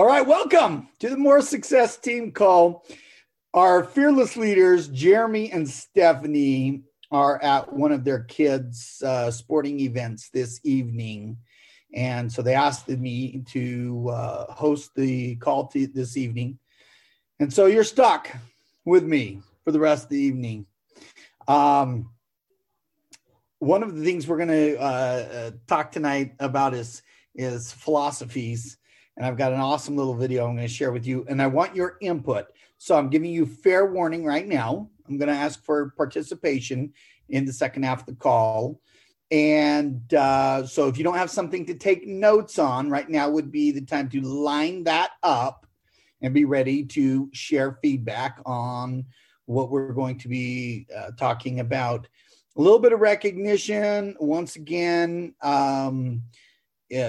All right, welcome to the More Success Team Call. Our fearless leaders, Jeremy and Stephanie, are at one of their kids' uh, sporting events this evening. And so they asked me to uh, host the call to this evening. And so you're stuck with me for the rest of the evening. Um, one of the things we're going to uh, uh, talk tonight about is is philosophies, and I've got an awesome little video I'm going to share with you, and I want your input. So I'm giving you fair warning right now. I'm going to ask for participation in the second half of the call. And uh, so if you don't have something to take notes on, right now would be the time to line that up and be ready to share feedback on what we're going to be uh, talking about. A little bit of recognition. Once again, um,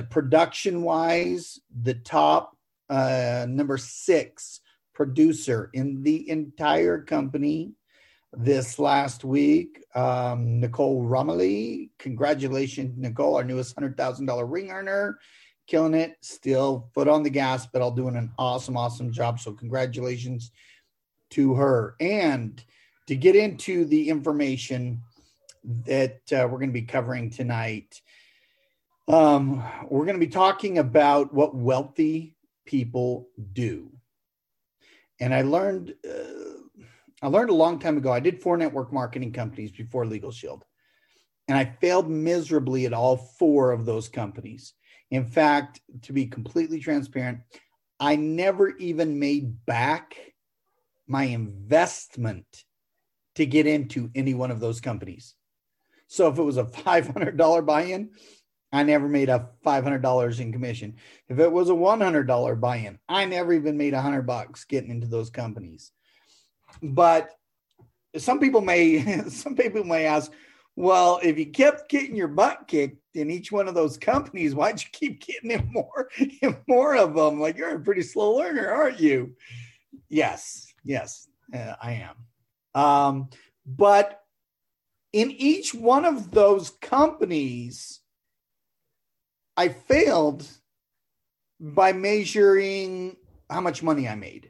production wise, the top uh, number six producer in the entire company this last week. Um, Nicole Romilly, congratulations, Nicole, our newest $100,000 ring earner. Killing it, still foot on the gas, but all doing an awesome, awesome job. So, congratulations to her. And to get into the information that uh, we're going to be covering tonight, um, we're going to be talking about what wealthy people do. And I learned. Uh, I learned a long time ago. I did four network marketing companies before Legal Shield, and I failed miserably at all four of those companies. In fact, to be completely transparent, I never even made back my investment to get into any one of those companies. So if it was a $500 buy in, I never made a $500 in commission. If it was a $100 buy in, I never even made a 100 bucks getting into those companies. But some people may some people may ask well if you kept getting your butt kicked in each one of those companies why'd you keep getting in more in more of them? Like you're a pretty slow learner aren't you? Yes yes uh, i am. Um, but in each one of those companies i failed by measuring how much money i made.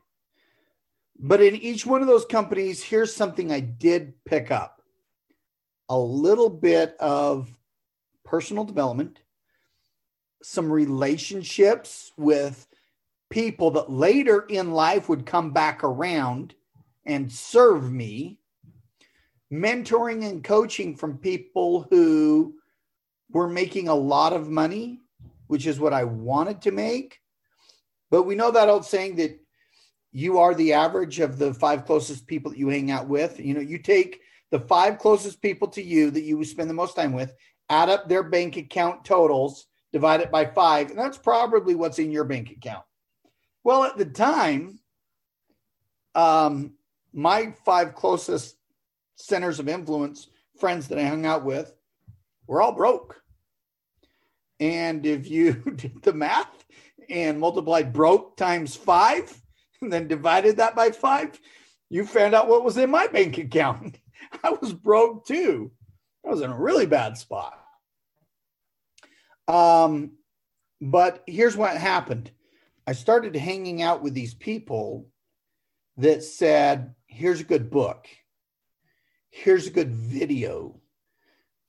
But in each one of those companies, here's something I did pick up. A little bit of personal development, some relationships with people that later in life would come back around and serve me, mentoring and coaching from people who were making a lot of money, which is what I wanted to make. But we know that old saying that you are the average of the five closest people that you hang out with. You know, you take the five closest people to you that you spend the most time with, add up their bank account totals, divide it by five, and that's probably what's in your bank account. Well, at the time, um, my five closest centers of influence, friends that I hung out with, were all broke. And if you did the math and multiplied broke times five, and then divided that by five, you found out what was in my bank account. I was broke too. I was in a really bad spot. Um, but here's what happened I started hanging out with these people that said, here's a good book, here's a good video.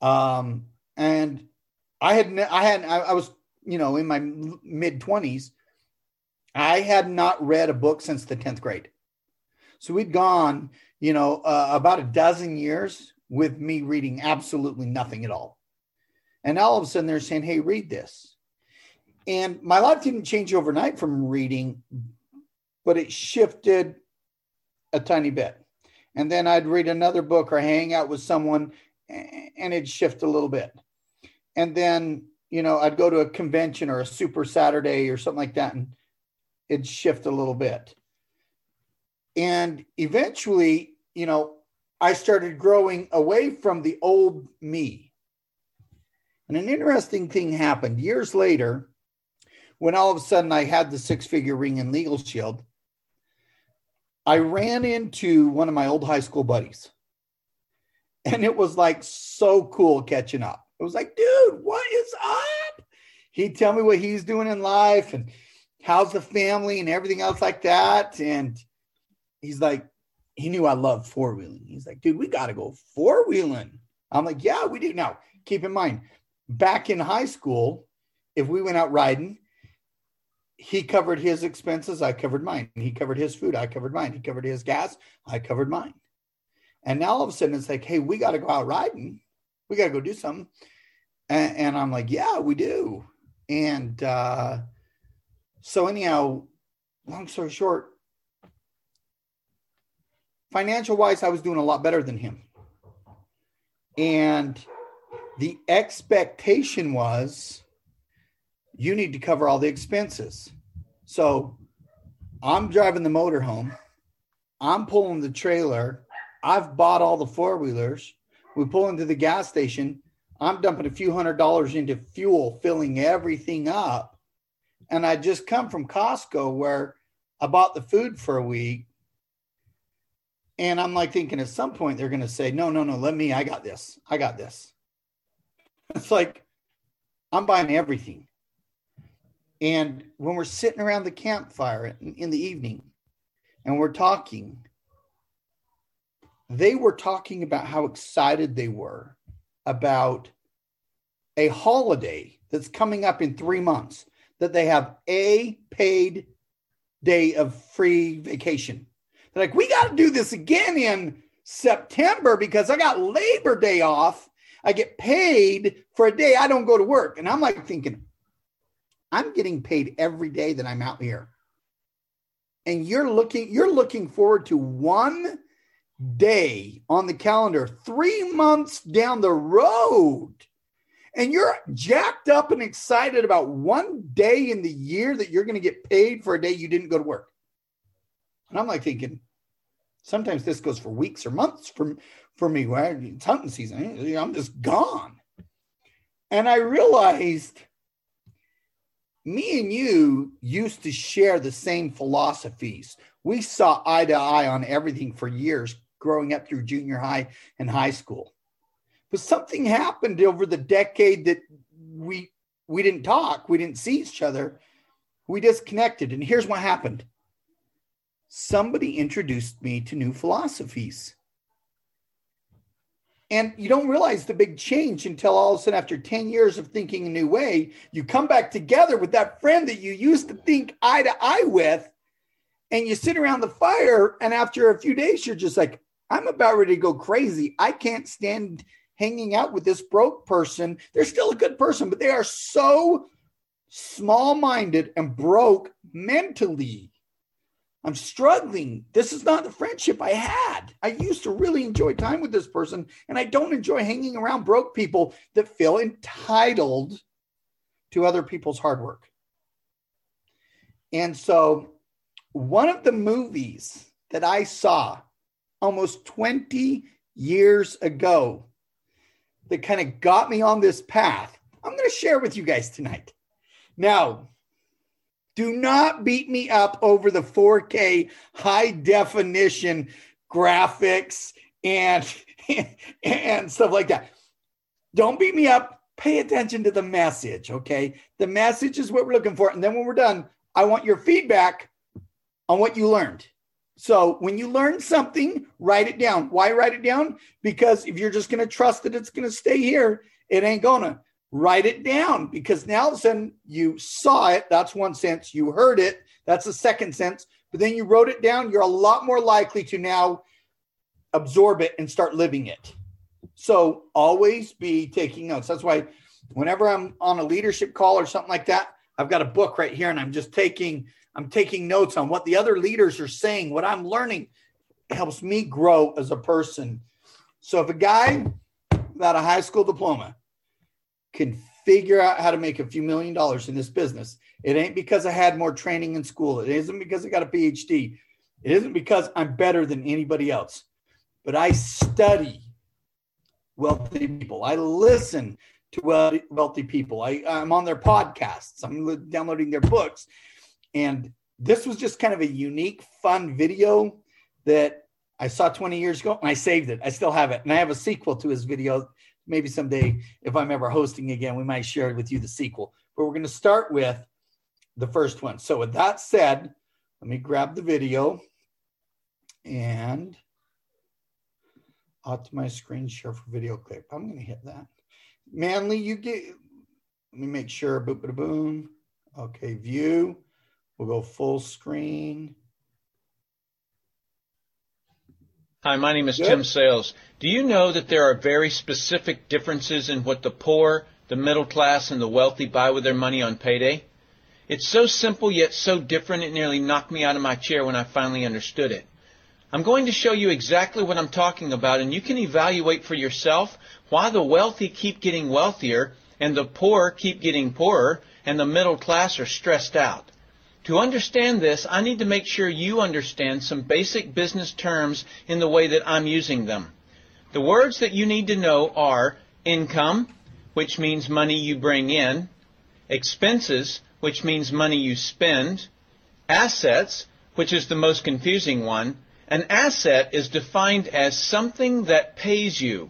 Um, and I had, I had, I was, you know, in my mid 20s I had not read a book since the 10th grade. So we'd gone, you know, uh, about a dozen years with me reading absolutely nothing at all. And all of a sudden they're saying, hey, read this. And my life didn't change overnight from reading, but it shifted a tiny bit. And then I'd read another book or hang out with someone and it'd shift a little bit. And then, you know, I'd go to a convention or a super Saturday or something like that. And it'd shift a little bit. And eventually, you know, I started growing away from the old me. And an interesting thing happened years later when all of a sudden I had the six figure ring in Legal Shield. I ran into one of my old high school buddies. And it was like so cool catching up. It was like, dude, what is up? He'd tell me what he's doing in life. And how's the family and everything else like that? And he's like, he knew I loved four wheeling. He's like, dude, we got to go four wheeling. I'm like, yeah, we do. Now, keep in mind, back in high school, if we went out riding, he covered his expenses, I covered mine. He covered his food, I covered mine. He covered his gas, I covered mine. And now all of a sudden it's like, hey, we got to go out riding. We got to go do something. And, and, I'm like, yeah, we do. And uh, so, anyhow, long story short, financial wise, I was doing a lot better than him. And the expectation was you need to cover all the expenses. So I'm driving the motor home. I'm pulling the trailer. I've bought all the four wheelers. We pull into the gas station. I'm dumping a few hundred dollars into fuel, filling everything up. And I just come from Costco where I bought the food for a week. And I'm like thinking at some point they're going to say, no, no, no, let me, I got this. I got this. It's like I'm buying everything. And when we're sitting around the campfire in, in the evening and we're talking, they were talking about how excited they were about a holiday that's coming up in three months, that they have a paid day of free vacation. They're like, we got to do this again in September because I got Labor Day off. I get paid for a day I don't go to work. And I'm like thinking, I'm getting paid every day that I'm out here. And you're looking you're looking forward to one day on the calendar 3 months down the road. And you're jacked up and excited about one day in the year that you're going to get paid for a day you didn't go to work. And I'm like thinking, sometimes this goes for weeks or months for, for me. Where it's hunting season, I'm just gone. And I realized me and you used to share the same philosophies. We saw eye to eye on everything for years growing up through junior high and high school. But something happened over the decade that we we didn't talk, we didn't see each other. We disconnected. And here's what happened. Somebody introduced me to new philosophies. And you don't realize the big change until all of a sudden, after 10 years of thinking a new way, you come back together with that friend that you used to think eye to eye with, and you sit around the fire. And after a few days, you're just like, I'm about ready to go crazy. I can't stand hanging out with this broke person. They're still a good person, but they are so small minded and broke mentally I'm struggling. This is not the friendship I had. I used to really enjoy time with this person, and I don't enjoy hanging around broke people that feel entitled to other people's hard work. And so, one of the movies that I saw almost 20 years ago that kind of got me on this path, I'm going to share with you guys tonight. Now, do not beat me up over the 4K high definition graphics and and stuff like that. Don't beat me up. Pay attention to the message, okay? The message is what we're looking for. And then when we're done, I want your feedback on what you learned. So when you learn something, write it down. Why write it down? Because if you're just going to trust that it's going to stay here, it ain't going to write it down because now all of a sudden you saw it. That's one sense. You heard it. That's the second sense. But then you wrote it down. You're a lot more likely to now absorb it and start living it. So always be taking notes. That's why whenever I'm on a leadership call or something like that, I've got a book right here and I'm just taking I'm taking notes on what the other leaders are saying, what I'm learning helps me grow as a person. So if a guy without a high school diploma can figure out how to make a few million dollars in this business. It ain't because I had more training in school. It isn't because I got a PhD. It isn't because I'm better than anybody else. But I study wealthy people. I listen to wealthy people. I, I'm on their podcasts. I'm downloading their books. And this was just kind of a unique, fun video that I saw 20 years ago and I saved it. I still have it. And I have a sequel to his video maybe someday if I'm ever hosting again, we might share with you the sequel. But we're going to start with the first one. So with that said, let me grab the video and optimize screen share for video clip. I'm going to hit that. Manly, you get, let me make sure, boom, boom, boom. Okay, view. We'll go full screen. Hi, my name is Good. Tim Sales. Do you know that there are very specific differences in what the poor, the middle class, and the wealthy buy with their money on payday? It's so simple yet so different it nearly knocked me out of my chair when I finally understood it. I'm going to show you exactly what I'm talking about and you can evaluate for yourself why the wealthy keep getting wealthier and the poor keep getting poorer and the middle class are stressed out. To understand this, I need to make sure you understand some basic business terms in the way that I'm using them. The words that you need to know are income, which means money you bring in, expenses, which means money you spend, assets, which is the most confusing one. An asset is defined as something that pays you.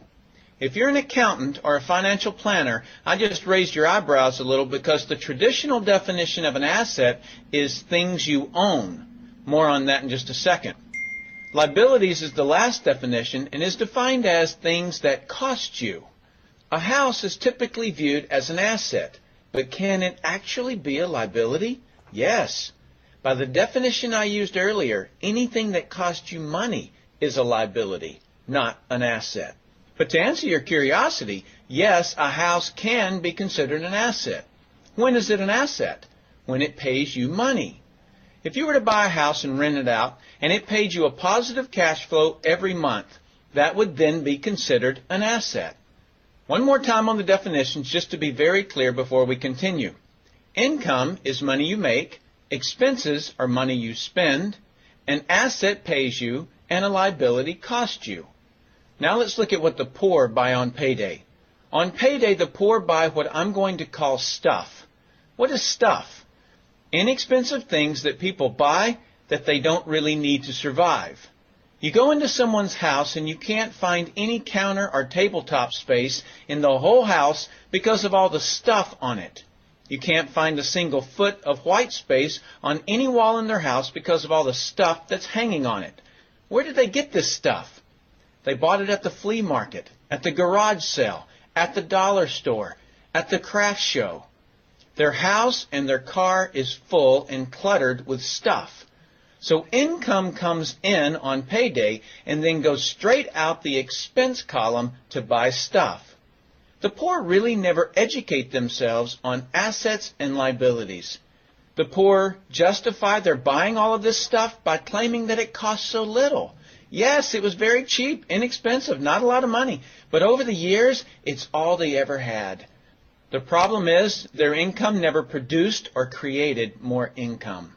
If you're an accountant or a financial planner, I just raised your eyebrows a little because the traditional definition of an asset is things you own. More on that in just a second. Liabilities is the last definition and is defined as things that cost you. A house is typically viewed as an asset, but can it actually be a liability? Yes. By the definition I used earlier, anything that costs you money is a liability, not an asset. But to answer your curiosity, yes, a house can be considered an asset. When is it an asset? When it pays you money. If you were to buy a house and rent it out, and it paid you a positive cash flow every month, that would then be considered an asset. One more time on the definitions just to be very clear before we continue. Income is money you make, expenses are money you spend, an asset pays you, and a liability costs you. Now let's look at what the poor buy on payday. On payday, the poor buy what I'm going to call stuff. What is stuff? Inexpensive things that people buy that they don't really need to survive. You go into someone's house and you can't find any counter or tabletop space in the whole house because of all the stuff on it. You can't find a single foot of white space on any wall in their house because of all the stuff that's hanging on it. Where did they get this stuff? They bought it at the flea market, at the garage sale, at the dollar store, at the craft show. Their house and their car is full and cluttered with stuff. So income comes in on payday and then goes straight out the expense column to buy stuff. The poor really never educate themselves on assets and liabilities. The poor justify their buying all of this stuff by claiming that it costs so little. Yes, it was very cheap, inexpensive, not a lot of money. But over the years, it's all they ever had. The problem is their income never produced or created more income.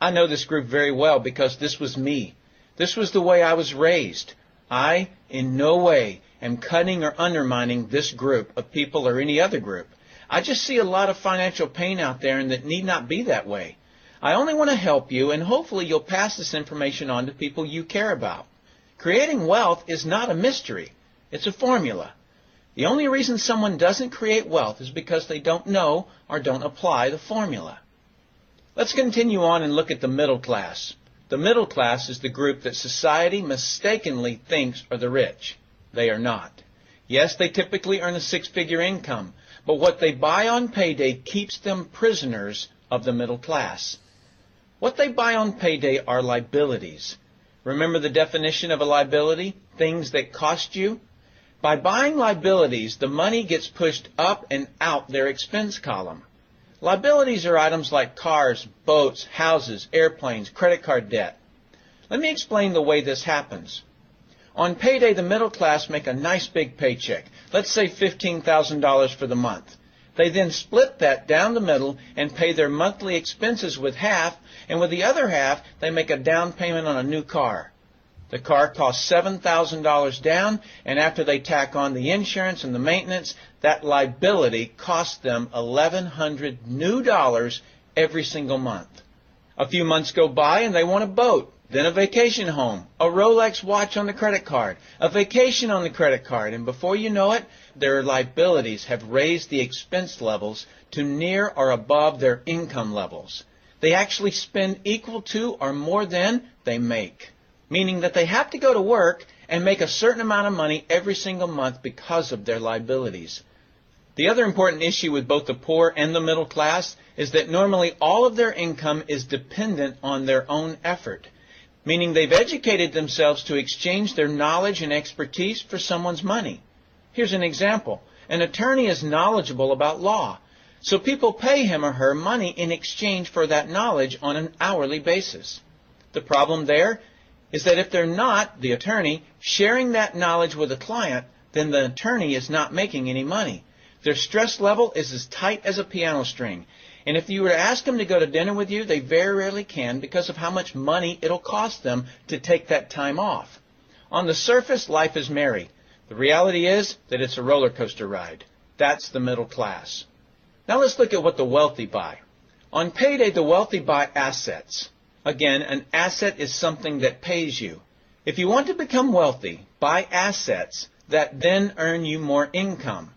I know this group very well because this was me. This was the way I was raised. I, in no way, am cutting or undermining this group of people or any other group. I just see a lot of financial pain out there and that need not be that way. I only want to help you and hopefully you'll pass this information on to people you care about. Creating wealth is not a mystery. It's a formula. The only reason someone doesn't create wealth is because they don't know or don't apply the formula. Let's continue on and look at the middle class. The middle class is the group that society mistakenly thinks are the rich. They are not. Yes, they typically earn a six-figure income, but what they buy on payday keeps them prisoners of the middle class. What they buy on payday are liabilities. Remember the definition of a liability? Things that cost you? By buying liabilities, the money gets pushed up and out their expense column. Liabilities are items like cars, boats, houses, airplanes, credit card debt. Let me explain the way this happens. On payday, the middle class make a nice big paycheck. Let's say $15,000 for the month. They then split that down the middle and pay their monthly expenses with half, and with the other half, they make a down payment on a new car. The car costs $7,000 down, and after they tack on the insurance and the maintenance, that liability costs them 1,100 new dollars every single month. A few months go by and they want a boat. then a vacation home, a Rolex watch on the credit card, a vacation on the credit card, and before you know it, their liabilities have raised the expense levels to near or above their income levels. They actually spend equal to or more than they make, meaning that they have to go to work and make a certain amount of money every single month because of their liabilities. The other important issue with both the poor and the middle class is that normally all of their income is dependent on their own effort meaning they've educated themselves to exchange their knowledge and expertise for someone's money. Here's an example. An attorney is knowledgeable about law, so people pay him or her money in exchange for that knowledge on an hourly basis. The problem there is that if they're not, the attorney, sharing that knowledge with a client, then the attorney is not making any money. Their stress level is as tight as a piano string, and if you were to ask them to go to dinner with you, they very rarely can because of how much money it'll cost them to take that time off. On the surface, life is merry. The reality is that it's a roller coaster ride. That's the middle class. Now let's look at what the wealthy buy. On payday, the wealthy buy assets. Again, an asset is something that pays you. If you want to become wealthy, buy assets that then earn you more income.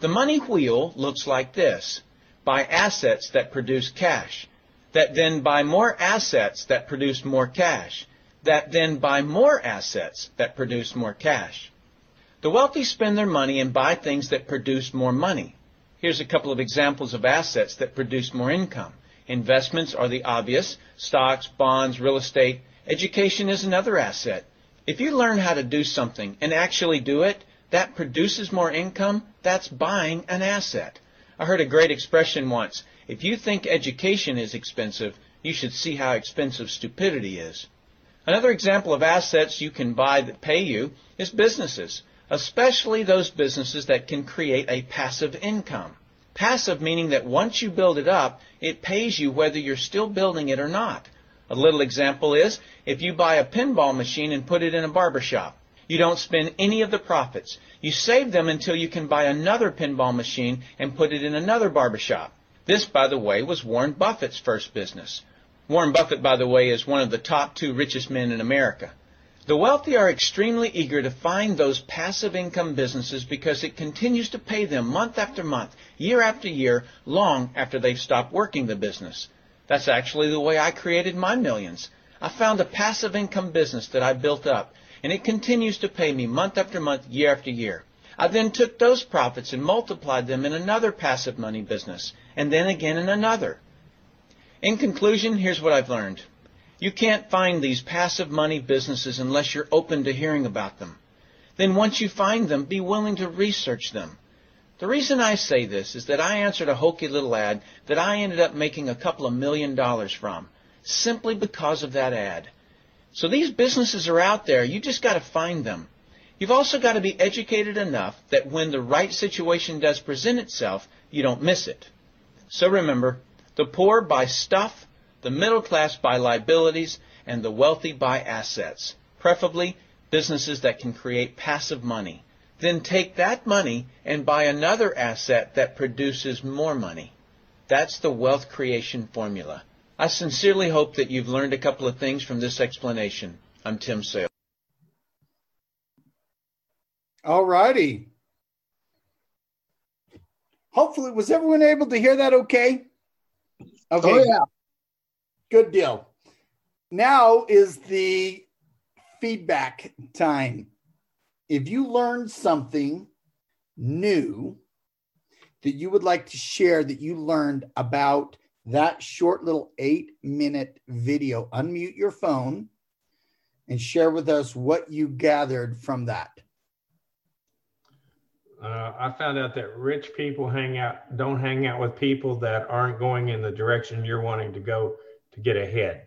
The money wheel looks like this buy assets that produce cash, that then buy more assets that produce more cash, that then buy more assets that produce more cash. The wealthy spend their money and buy things that produce more money. Here's a couple of examples of assets that produce more income. Investments are the obvious, stocks, bonds, real estate. Education is another asset. If you learn how to do something and actually do it, that produces more income, that's buying an asset. I heard a great expression once. If you think education is expensive, you should see how expensive stupidity is. Another example of assets you can buy that pay you is businesses, especially those businesses that can create a passive income. Passive meaning that once you build it up, it pays you whether you're still building it or not. A little example is if you buy a pinball machine and put it in a barber shop. You don't spend any of the profits. You save them until you can buy another pinball machine and put it in another barbershop. This, by the way, was Warren Buffett's first business. Warren Buffett, by the way, is one of the top two richest men in America. The wealthy are extremely eager to find those passive income businesses because it continues to pay them month after month, year after year, long after they've stopped working the business. That's actually the way I created my millions. I found a passive income business that I built up and it continues to pay me month after month, year after year. I then took those profits and multiplied them in another passive money business, and then again in another. In conclusion, here's what I've learned. You can't find these passive money businesses unless you're open to hearing about them. Then once you find them, be willing to research them. The reason I say this is that I answered a hokey little ad that I ended up making a couple of million dollars from, simply because of that ad. So these businesses are out there. You just got to find them. You've also got to be educated enough that when the right situation does present itself, you don't miss it. So remember, the poor buy stuff, the middle class buy liabilities, and the wealthy buy assets, preferably businesses that can create passive money. Then take that money and buy another asset that produces more money. That's the wealth creation formula. I sincerely hope that you've learned a couple of things from this explanation. I'm Tim Sales. All righty. Hopefully, was everyone able to hear that okay? Oh, okay. Oh, yeah. Good deal. Now is the feedback time. If you learned something new that you would like to share that you learned about that short little eight minute video. Unmute your phone and share with us what you gathered from that. Uh, I found out that rich people hang out, don't hang out with people that aren't going in the direction you're wanting to go to get ahead.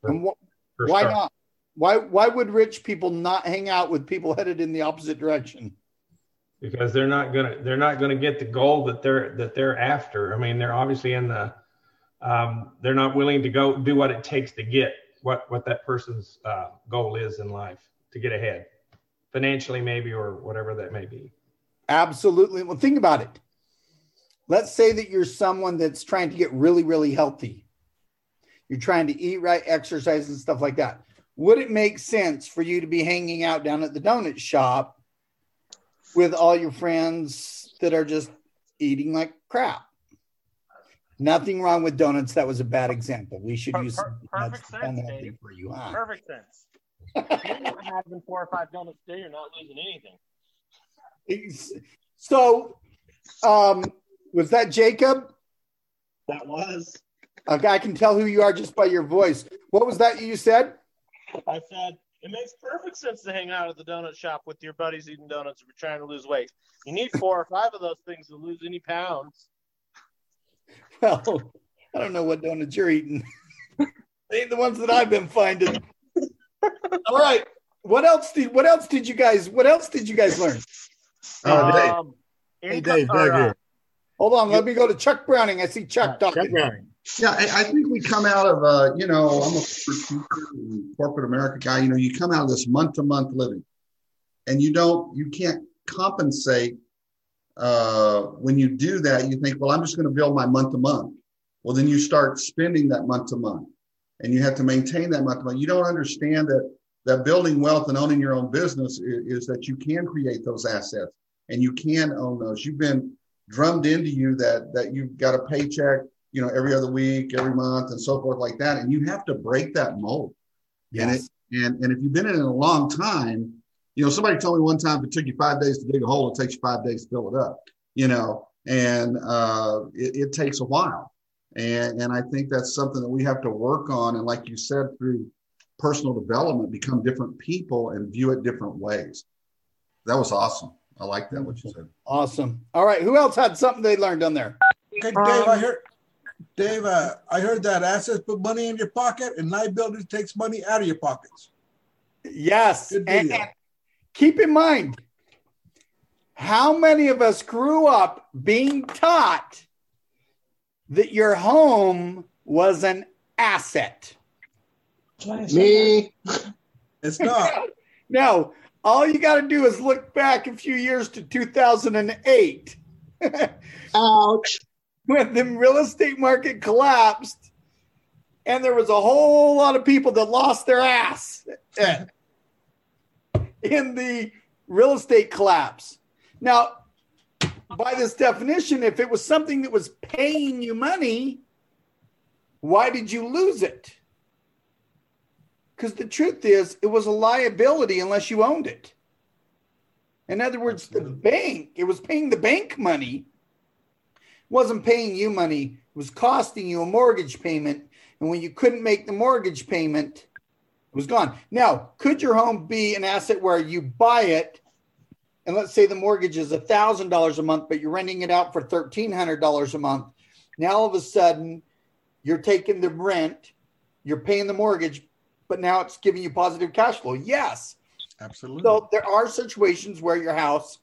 For, wh- why start. not? Why why would rich people not hang out with people headed in the opposite direction? Because they're not gonna they're not gonna get the goal that they're that they're after. I mean, they're obviously in the um, they're not willing to go do what it takes to get what what that person's uh, goal is in life to get ahead financially maybe or whatever that may be absolutely well think about it let's say that you're someone that's trying to get really really healthy you're trying to eat right exercise and stuff like that would it make sense for you to be hanging out down at the donut shop with all your friends that are just eating like crap? Nothing wrong with donuts. That was a bad example. We should Per- use per- perfect sense, Dave. for you, huh? Perfect sense. if you're having four or five donuts a day, you're not losing anything. It's- So, um, was that Jacob? That was. Okay, I can tell who you are just by your voice. What was that you said? I said it makes perfect sense to hang out at the donut shop with your buddies eating donuts if you're trying to lose weight. You need four or five of those things to lose any pounds. Well, I don't know what donuts you're eating. they ain't the ones that I've been finding. All right. What else did what else did you guys what else did you guys learn? Oh, Dave. Um, Hey, Dave, or, Doug uh, here. Hold on, let me go to Chuck Browning. I see Chuck Chuck talking. Browning. Yeah, I, I think we come out of, uh, you know, I'm a corporate America guy. You know, you come out of this month to month living, and you don't, you can't compensate. Uh, when you do that, you think, well, I'm just going to build my month to month. Well, then you start spending that month to month, and you have to maintain that month to month. You don't understand that that building wealth and owning your own business is, is that you can create those assets and you can own those. You've been drummed into you that that you've got a paycheck you know, every other week, every month, and so forth like that. And you have to break that mold. And it Yes. and and if you've been in it a long time, you know, somebody told me one time if it took you five days to dig a hole, it takes you five days to fill it up. You know, and uh, it, it takes a while. And and I think that's something that we have to work on. And like you said, through personal development, become different people and view it different ways. That was awesome. I like that what you said. Awesome. All right. Who else had something they learned on there? Okay, Dave, I heard, Dave, uh, I heard that assets put money in your pocket and liabilities takes money out of your pockets. Yes. And, and keep in mind, how many of us grew up being taught that your home was an asset? Me. It's not. No, all you got to do is look back a few years to 2008 Ouch. When the real estate market collapsed and there was a whole lot of people that lost their ass in the real estate collapse. Now, by this definition, if it was something that was paying you money, why did you lose it? Because the truth is, it was a liability unless you owned it. In other words, the bank, it was paying the bank money, wasn't paying you money, it was costing you a mortgage payment. And when you couldn't make the mortgage payment, it was gone. Now, could your home be an asset where you buy it and let's say the mortgage is $1,000 a month, but you're renting it out for $1,300 a month? Now, all of a sudden, you're taking the rent, you're paying the mortgage, but now it's giving you positive cash flow. Yes. Absolutely. So there are situations where your house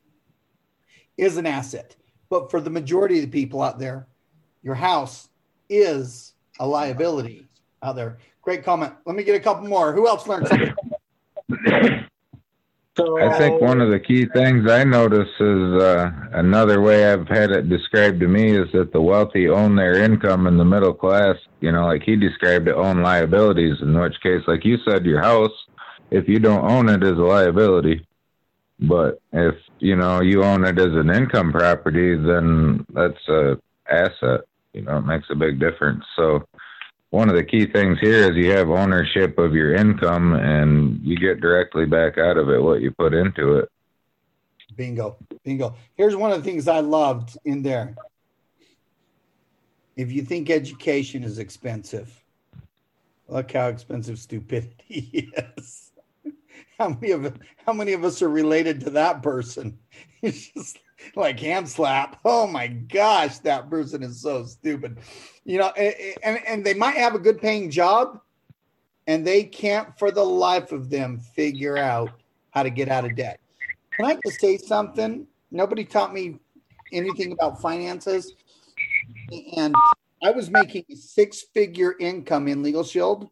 is an asset, but for the majority of the people out there, your house is a liability out there. Great comment. Let me get a couple more. Who else learned something? I think one of the key things I notice is uh, another way I've had it described to me is that the wealthy own their income and the middle class, you know, like he described it, own liabilities, in which case, like you said, your house, if you don't own it, is a liability. But if, you know, you own it as an income property, then that's a asset. You know, it makes a big difference. So, one of the key things here is you have ownership of your income and you get directly back out of it what you put into it. Bingo. Bingo. Here's one of the things I loved in there. If you think education is expensive, look how expensive stupidity is. How many of how many of us are related to that person? It's just like hand slap. Oh my gosh, that person is so stupid. You know, and, and they might have a good paying job and they can't for the life of them figure out how to get out of debt. Can I just say something? Nobody taught me anything about finances. And I was making a six figure income in Legal Shield,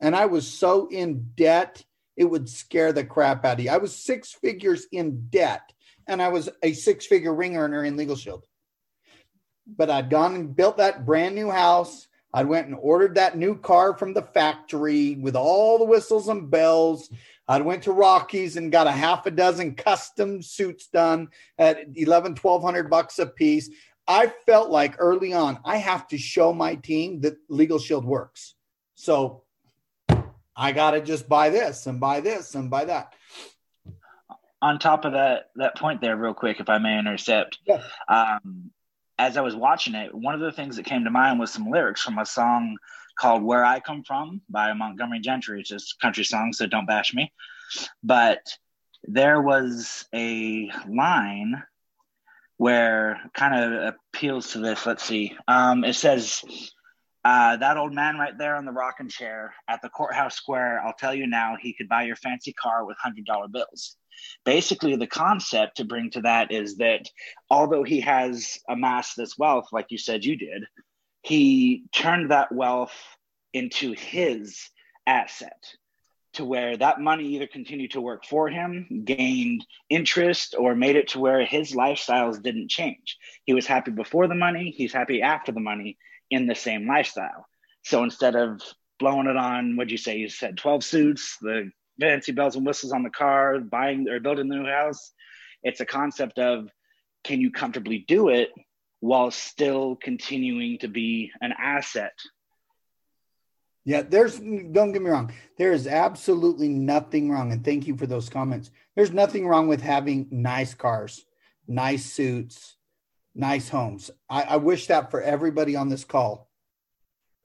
and I was so in debt, it would scare the crap out of you. I was six figures in debt, and I was a six figure ring earner in Legal Shield. But I'd gone and built that brand new house. I went and ordered that new car from the factory with all the whistles and bells. I went to Rockies and got a half a dozen custom suits done at 11, 1200 bucks a piece. I felt like early on, I have to show my team that Legal Shield works. So I got to just buy this and buy this and buy that. On top of that, that point there, real quick, if I may intercept, Yeah. um, as I was watching it, one of the things that came to mind was some lyrics from a song called Where I Come From by Montgomery Gentry. It's just a country song, so don't bash me. But there was a line where kind of appeals to this. Let's see. Um, it says, uh, that old man right there on the rocking chair at the courthouse square, I'll tell you now, he could buy your fancy car with $100 bills. Basically, the concept to bring to that is that although he has amassed this wealth, like you said you did, he turned that wealth into his asset to where that money either continued to work for him, gained interest, or made it to where his lifestyles didn't change. He was happy before the money, he's happy after the money in the same lifestyle. So instead of blowing it on, what'd you say? You said 12 suits, the fancy bells and whistles on the car, buying or building the new house. It's a concept of can you comfortably do it while still continuing to be an asset Yeah, there's don't get me wrong. There is absolutely nothing wrong, and thank you for those comments. There's nothing wrong with having nice cars, nice suits, nice homes. I, I wish that for everybody on this call.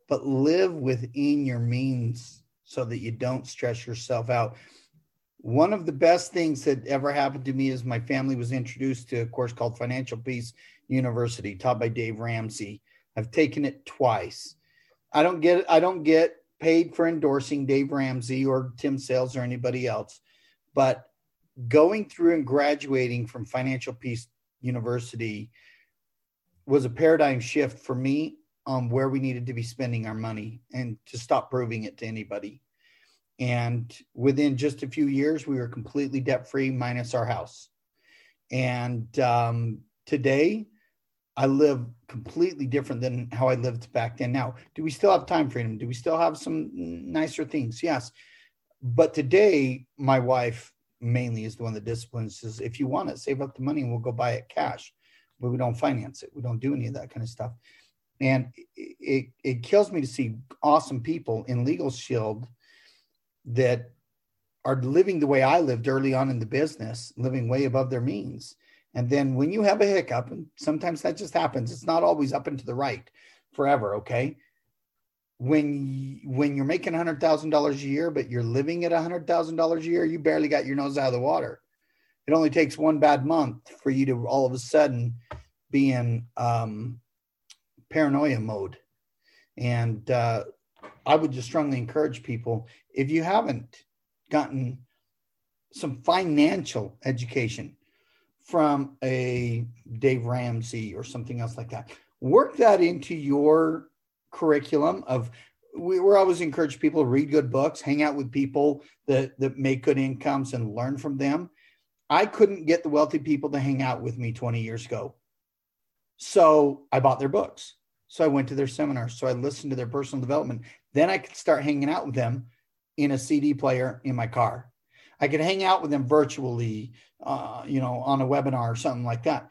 But live within your means so that you don't stress yourself out. One of the best things that ever happened to me is my family was introduced to a course called Financial Peace University, taught by Dave Ramsey. I've taken it twice. I don't get I don't get paid for endorsing Dave Ramsey or Tim Sales or anybody else, but going through and graduating from Financial Peace University was a paradigm shift for me on where we needed to be spending our money and to stop proving it to anybody. And within just a few years, we were completely debt free, minus our house. And um, today, I live completely different than how I lived back then. Now, do we still have time freedom? Do we still have some nicer things? Yes. But today, my wife mainly is the one that disciplines says, if you want it, save up the money and we'll go buy it cash. But we don't finance it. We don't do any of that kind of stuff. And it, it, it kills me to see awesome people in Legal Shield that are living the way I lived early on in the business, living way above their means. And then when you have a hiccup, and sometimes that just happens, it's not always up and to the right forever. Okay. When when you're making hundred thousand dollars a year, but you're living at hundred thousand dollars a year, you barely got your nose out of the water. It only takes one bad month for you to all of a sudden be in um, paranoia mode. And uh, I would just strongly encourage people if you haven't gotten some financial education from a Dave Ramsey or something else like that. Work that into your curriculum of we, we're always encourage people to read good books, hang out with people that, that make good incomes and learn from them. I couldn't get the wealthy people to hang out with me 20 years ago. So I bought their books. So I went to their seminars. So I listened to their personal development. Then I could start hanging out with them in a CD player in my car. I could hang out with them virtually, uh, you know, on a webinar or something like that.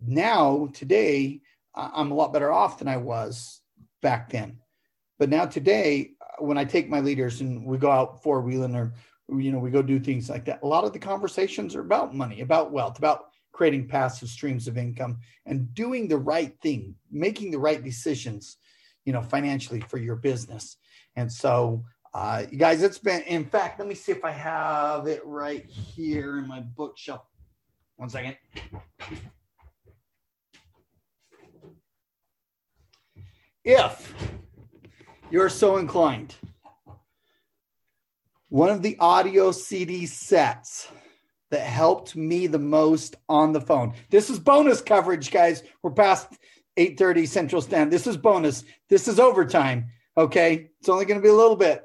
Now, today, I'm a lot better off than I was back then. But now, today, when I take my leaders and we go out four wheeling or, you know, we go do things like that, a lot of the conversations are about money, about wealth, about creating passive streams of income and doing the right thing, making the right decisions, you know, financially for your business. And so, uh, you guys, it's been, in fact, let me see if I have it right here in my bookshelf. One second. If you're so inclined, one of the audio CD sets that helped me the most on the phone. This is bonus coverage, guys. We're past 8:30 Central Standard. This is bonus. This is overtime. Okay. It's only going to be a little bit.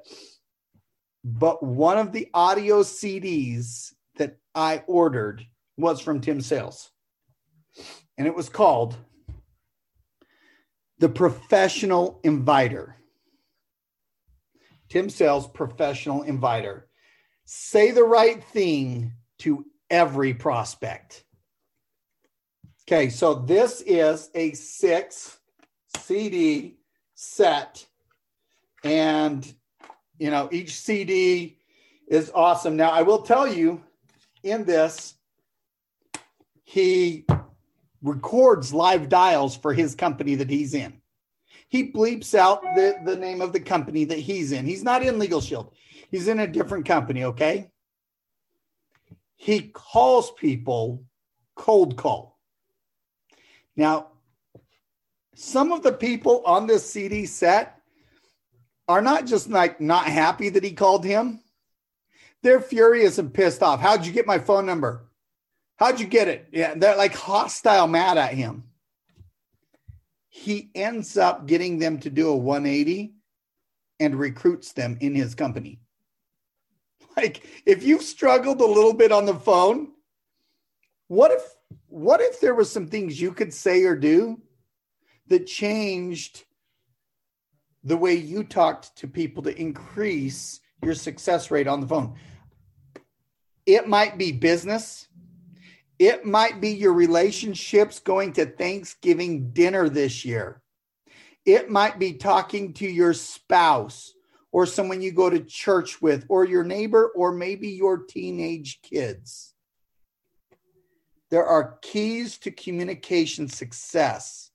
But one of the audio CDs that I ordered was from Tim Sales. And it was called The professional inviter. Tim Sales, professional inviter. Say the right thing to every prospect. Okay, so this is a six CD set. And, you know, each CD is awesome. Now, I will tell you in this, he records live dials for his company that he's in. He bleeps out the, the name of the company that he's in. He's not in LegalShield, he's in a different company, okay? He calls people cold call. Now, some of the people on this CD set are not just like not happy that he called him. They're furious and pissed off. How'd you get my phone number? How'd you get it? Yeah, they're like hostile, mad at him. He ends up getting them to do a 180 and recruits them in his company. Like if you've struggled a little bit on the phone, what if what if there was some things you could say or do that changed the way you talked to people to increase your success rate on the phone? It might be business. It might be your relationships going to Thanksgiving dinner this year. It might be talking to your spouse or someone you go to church with or your neighbor or maybe your teenage kids. There are keys to communication success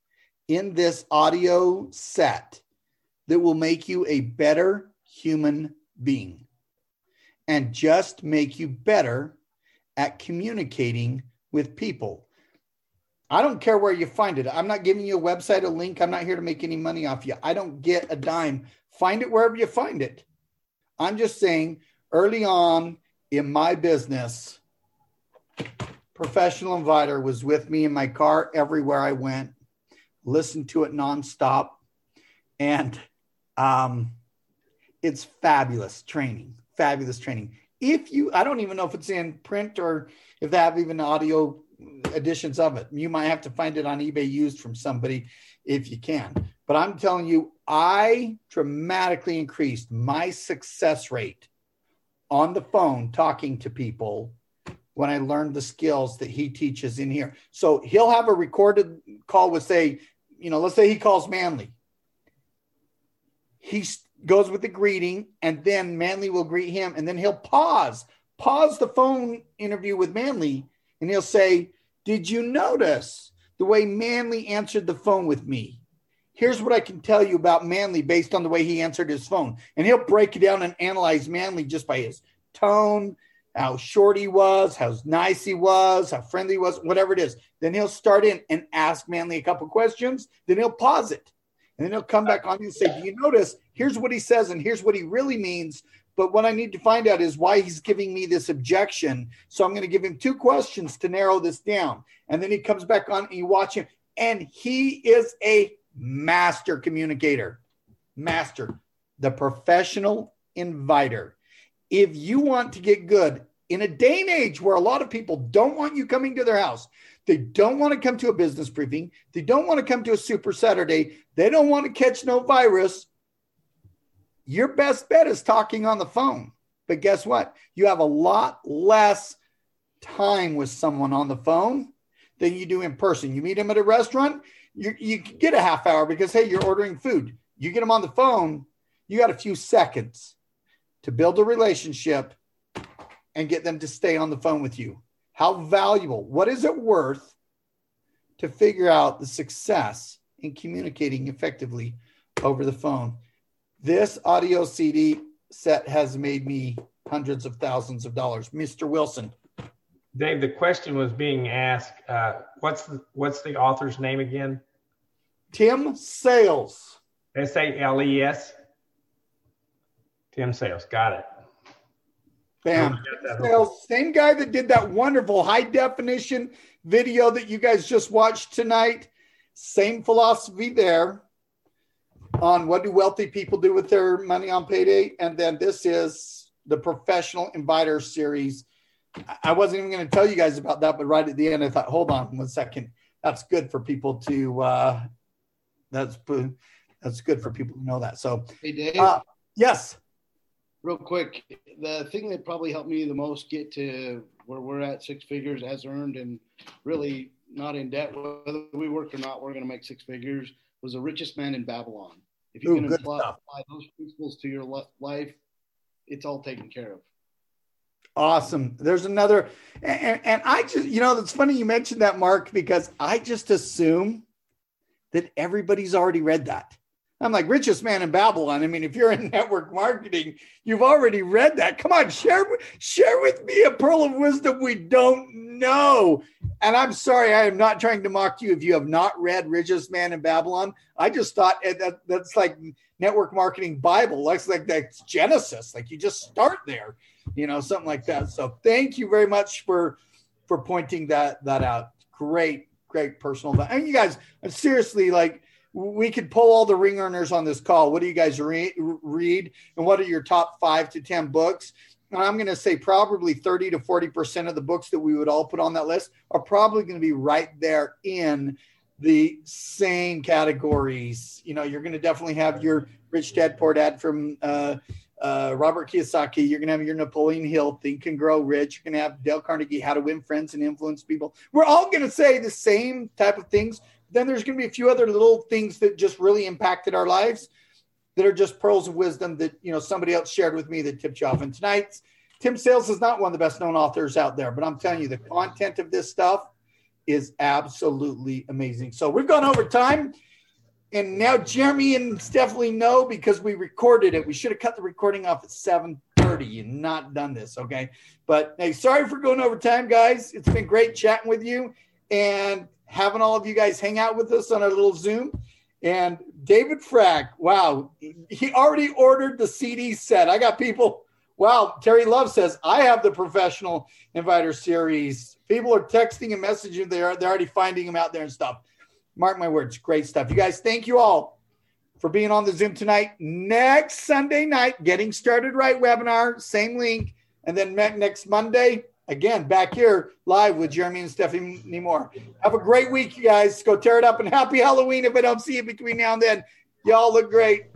in this audio set that will make you a better human being and just make you better at communicating with people. I don't care where you find it. I'm not giving you a website, a link. I'm not here to make any money off you. I don't get a dime. Find it wherever you find it. I'm just saying early on in my business, professional inviter was with me in my car everywhere I went, listened to it nonstop. And um, it's fabulous training, fabulous training. If you, I don't even know if it's in print or if they have even audio editions of it. You might have to find it on eBay used from somebody if you can. But I'm telling you, I dramatically increased my success rate on the phone talking to people when I learned the skills that he teaches in here. So he'll have a recorded call with, say, you know, let's say he calls Manly. He goes with the greeting, and then Manly will greet him, and then he'll pause, pause the phone interview with Manly, and he'll say, Did you notice the way Manly answered the phone with me? Here's what I can tell you about Manly based on the way he answered his phone. And he'll break it down and analyze Manly just by his tone, how short he was, how nice he was, how friendly he was, whatever it is. Then he'll start in and ask Manly a couple questions. Then he'll pause it. And then he'll come back on and say, Do you notice? Here's what he says, and here's what he really means. But what I need to find out is why he's giving me this objection. So I'm going to give him two questions to narrow this down. And then he comes back on and you watch him. And he is a master communicator, master, the professional inviter if you want to get good in a day and age where a lot of people don't want you coming to their house, they don't want to come to a business briefing, they don't want to come to a super Saturday, they don't want to catch no virus, your best bet is talking on the phone. But guess what? You have a lot less time with someone on the phone than you do in person. You meet them at a restaurant, you, you get a half hour because, hey, you're ordering food. You get them on the phone, you got a few seconds to build a relationship and get them to stay on the phone with you? How valuable, what is it worth to figure out the success in communicating effectively over the phone? This audio CD set has made me hundreds of thousands of dollars. Mr. Wilson. Dave, the question was being asked. Uh, what's the what's the author's name again? Tim Sales. S A L E S. Tim Sales. Got it. Bam. Sales, same guy that did that wonderful high definition video that you guys just watched tonight. Same philosophy there on what do wealthy people do with their money on payday. And then this is the professional inviter series. I wasn't even going to tell you guys about that, but right at the end, I thought, hold on one second. That's good for people to uh, that's that's good for people to know that. So, hey Dave, uh, yes, real quick, the thing that probably helped me the most get to where we're at six figures as earned and really not in debt, whether we work or not, we're going to make six figures. Was the richest man in Babylon. If you Ooh, can apply, apply those principles to your li- life, it's all taken care of. Awesome. There's another, and, and I just, you know, it's funny you mentioned that, Mark, because I just assume that everybody's already read that. I'm like, richest man in Babylon. I mean, if you're in network marketing, you've already read that. Come on, share share with me a pearl of wisdom we don't know. And I'm sorry, I am not trying to mock you if you have not read Richest Man in Babylon. I just thought eh, that that's like network marketing Bible. That's like that's Genesis. Like you just start there, you know, something like that. So thank you very much for for pointing that that out. Great, great personal. And you guys, seriously, like we could pull all the ring earners on this call. What do you guys re- read? And what are your top five to 10 books? And I'm going to say probably 30 to 40% of the books that we would all put on that list are probably going to be right there in the same categories. You know, you're going to definitely have your Rich Dad Poor Dad from uh, uh, Robert Kiyosaki. You're going to have your Napoleon Hill, Think and Grow Rich. You're going to have Dale Carnegie, How to Win Friends and Influence People. We're all going to say the same type of things, then there's going to be a few other little things that just really impacted our lives that are just pearls of wisdom that you know somebody else shared with me that tipped you off. And tonight's Tim Sales is not one of the best known authors out there, but I'm telling you, the content of this stuff is absolutely amazing. So we've gone over time. And now Jeremy and Stephanie know because we recorded it. We should have cut the recording off at 7:30 and not done this. Okay. But hey, sorry for going over time, guys. It's been great chatting with you. And having all of you guys hang out with us on our little Zoom. And David Frack, wow, he already ordered the CD set. I got people. Wow, Terry Love says I have the professional inviter series. People are texting and messaging. They're they're already finding them out there and stuff. Mark my words, great stuff. You guys, thank you all for being on the Zoom tonight. Next Sunday night, getting started right webinar, same link, and then next Monday, again back here live with Jeremy and Stephanie Moore. Have a great week, you guys. Go tear it up and happy Halloween if I don't see you between now and then. Y'all look great.